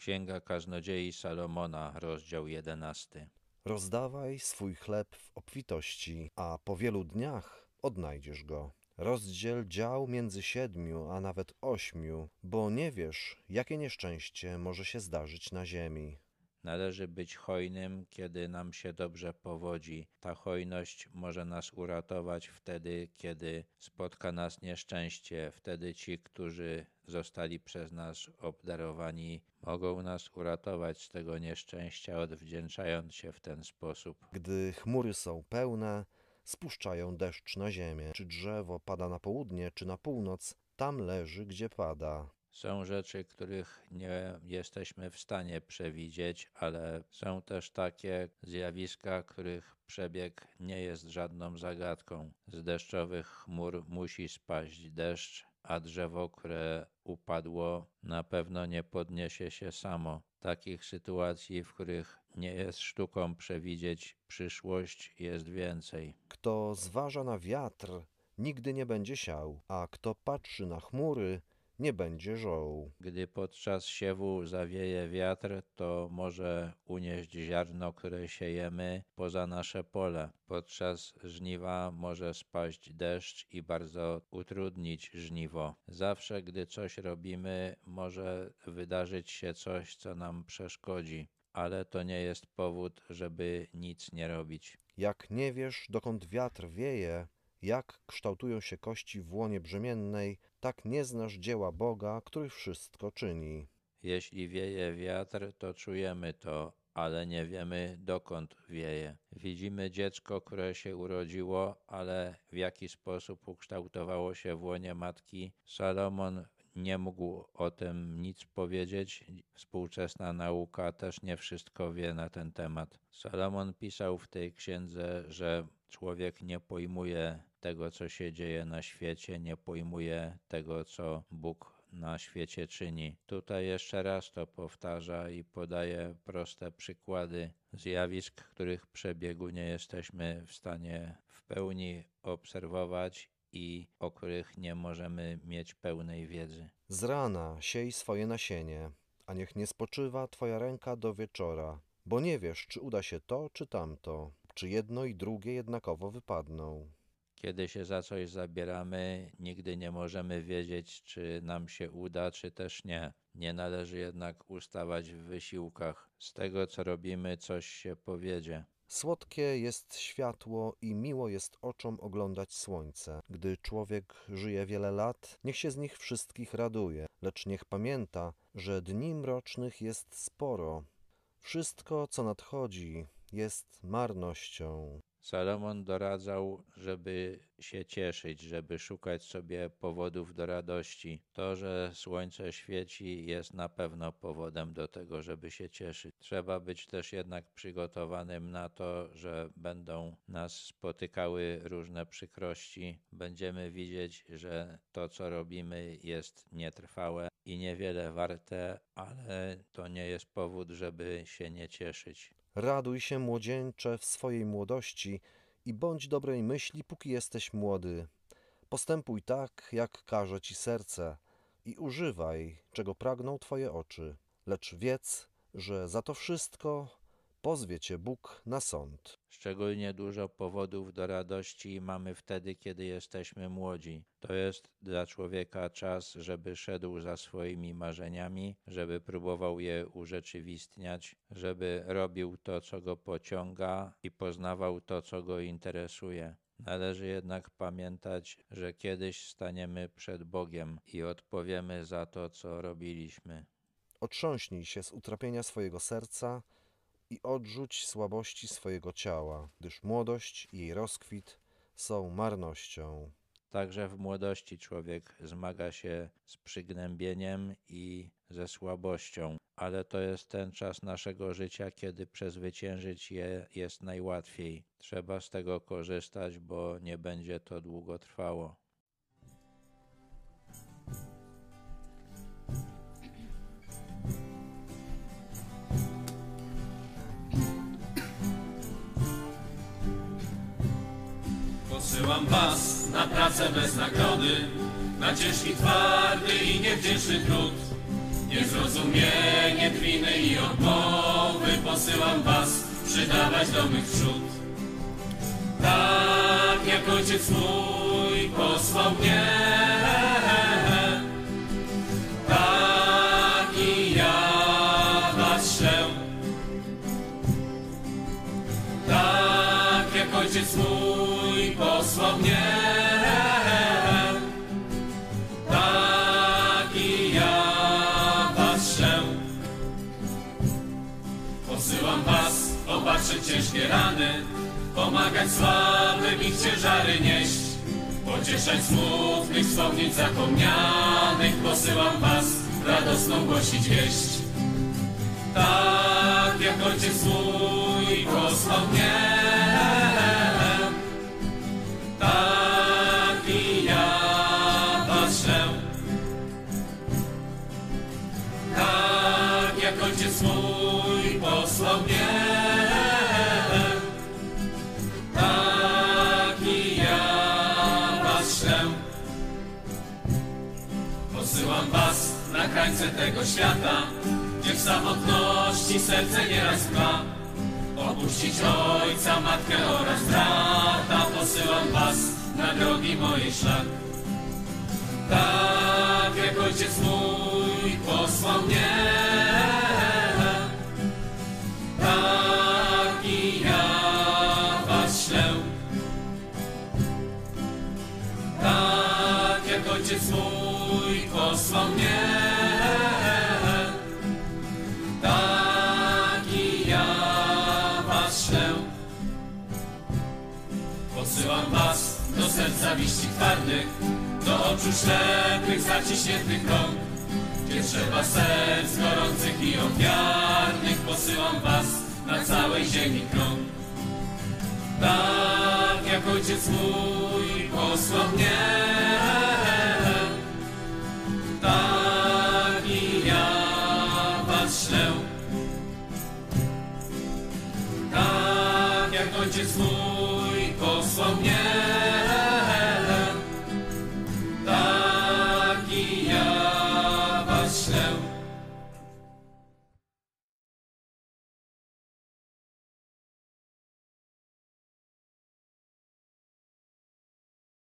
Księga Kaznodziei Salomona, rozdział 11. Rozdawaj swój chleb w obfitości, a po wielu dniach odnajdziesz go. Rozdziel dział między siedmiu, a nawet ośmiu, bo nie wiesz, jakie nieszczęście może się zdarzyć na ziemi. Należy być hojnym, kiedy nam się dobrze powodzi. Ta hojność może nas uratować wtedy, kiedy spotka nas nieszczęście. Wtedy ci, którzy zostali przez nas obdarowani, mogą nas uratować z tego nieszczęścia, odwdzięczając się w ten sposób. Gdy chmury są pełne, spuszczają deszcz na ziemię. Czy drzewo pada na południe, czy na północ, tam leży, gdzie pada. Są rzeczy, których nie jesteśmy w stanie przewidzieć, ale są też takie zjawiska, których przebieg nie jest żadną zagadką. Z deszczowych chmur musi spaść deszcz, a drzewo, które upadło, na pewno nie podniesie się samo. Takich sytuacji, w których nie jest sztuką przewidzieć przyszłość, jest więcej. Kto zważa na wiatr, nigdy nie będzie siał, a kto patrzy na chmury, nie będzie żoł. Gdy podczas siewu zawieje wiatr, to może unieść ziarno, które siejemy, poza nasze pole. Podczas żniwa może spaść deszcz i bardzo utrudnić żniwo. Zawsze, gdy coś robimy, może wydarzyć się coś, co nam przeszkodzi. Ale to nie jest powód, żeby nic nie robić. Jak nie wiesz, dokąd wiatr wieje, jak kształtują się kości w łonie brzemiennej, tak nie znasz dzieła Boga, który wszystko czyni. Jeśli wieje wiatr, to czujemy to, ale nie wiemy dokąd wieje. Widzimy dziecko, które się urodziło, ale w jaki sposób ukształtowało się w łonie matki. Salomon nie mógł o tym nic powiedzieć. Współczesna nauka też nie wszystko wie na ten temat. Salomon pisał w tej księdze, że człowiek nie pojmuje tego, co się dzieje na świecie, nie pojmuje tego, co Bóg na świecie czyni. Tutaj jeszcze raz to powtarza i podaje proste przykłady zjawisk, których przebiegu nie jesteśmy w stanie w pełni obserwować i o których nie możemy mieć pełnej wiedzy. Z rana siej swoje nasienie, a niech nie spoczywa Twoja ręka do wieczora, bo nie wiesz, czy uda się to, czy tamto, czy jedno i drugie jednakowo wypadną. Kiedy się za coś zabieramy, nigdy nie możemy wiedzieć, czy nam się uda, czy też nie. Nie należy jednak ustawać w wysiłkach. Z tego, co robimy, coś się powiedzie. Słodkie jest światło i miło jest oczom oglądać słońce. Gdy człowiek żyje wiele lat, niech się z nich wszystkich raduje, lecz niech pamięta, że dni mrocznych jest sporo. Wszystko, co nadchodzi, jest marnością. Salomon doradzał, żeby się cieszyć, żeby szukać sobie powodów do radości. To, że słońce świeci, jest na pewno powodem do tego, żeby się cieszyć. Trzeba być też jednak przygotowanym na to, że będą nas spotykały różne przykrości. Będziemy widzieć, że to, co robimy, jest nietrwałe i niewiele warte, ale to nie jest powód, żeby się nie cieszyć. Raduj się, młodzieńcze, w swojej młodości i bądź dobrej myśli, póki jesteś młody. Postępuj tak, jak każe ci serce i używaj, czego pragną twoje oczy. Lecz wiedz, że za to wszystko pozwie cię Bóg na sąd. Szczególnie dużo powodów do radości mamy wtedy, kiedy jesteśmy młodzi. To jest dla człowieka czas, żeby szedł za swoimi marzeniami, żeby próbował je urzeczywistniać, żeby robił to, co go pociąga i poznawał to, co go interesuje. Należy jednak pamiętać, że kiedyś staniemy przed Bogiem i odpowiemy za to, co robiliśmy. Otrząśnij się z utrapienia swojego serca i odrzuć słabości swojego ciała, gdyż młodość i jej rozkwit są marnością. Także w młodości człowiek zmaga się z przygnębieniem i ze słabością, ale to jest ten czas naszego życia, kiedy przezwyciężyć je jest najłatwiej. Trzeba z tego korzystać, bo nie będzie to długo trwało. Posyłam was na pracę bez nagrody, na ciężki, twardy i niewdzięczny trud. Niezrozumienie drwiny i odmowy posyłam was przydawać do mych wśród. Tak jak ojciec mój posłał mnie, Posyłam was opatrzyć ciężkie rany, pomagać słabym ich ciężary nieść, pocieszać smutnych wspomnień zapomnianych. Posyłam was radosną głosić wieść. Tak jak ojciec mój posłał mnie, Posyłam was na krańce tego świata, gdzie w samotności serce nieraz dba. Opuścić ojca, matkę oraz brata, posyłam was na drogi mojej szlak. Tak jak ojciec mój posłał mnie, tak i ja was ślę. Tak jak ojciec mój posłał mnie, tak i ja was. Posyłam was do serca liści twardych, do oczu ślepych, zaciśniętych rąk, gdzie trzeba serc gorących i ofiarnych. Posyłam was na całej ziemi krąg. Tak jak ojciec mój posłał mnie,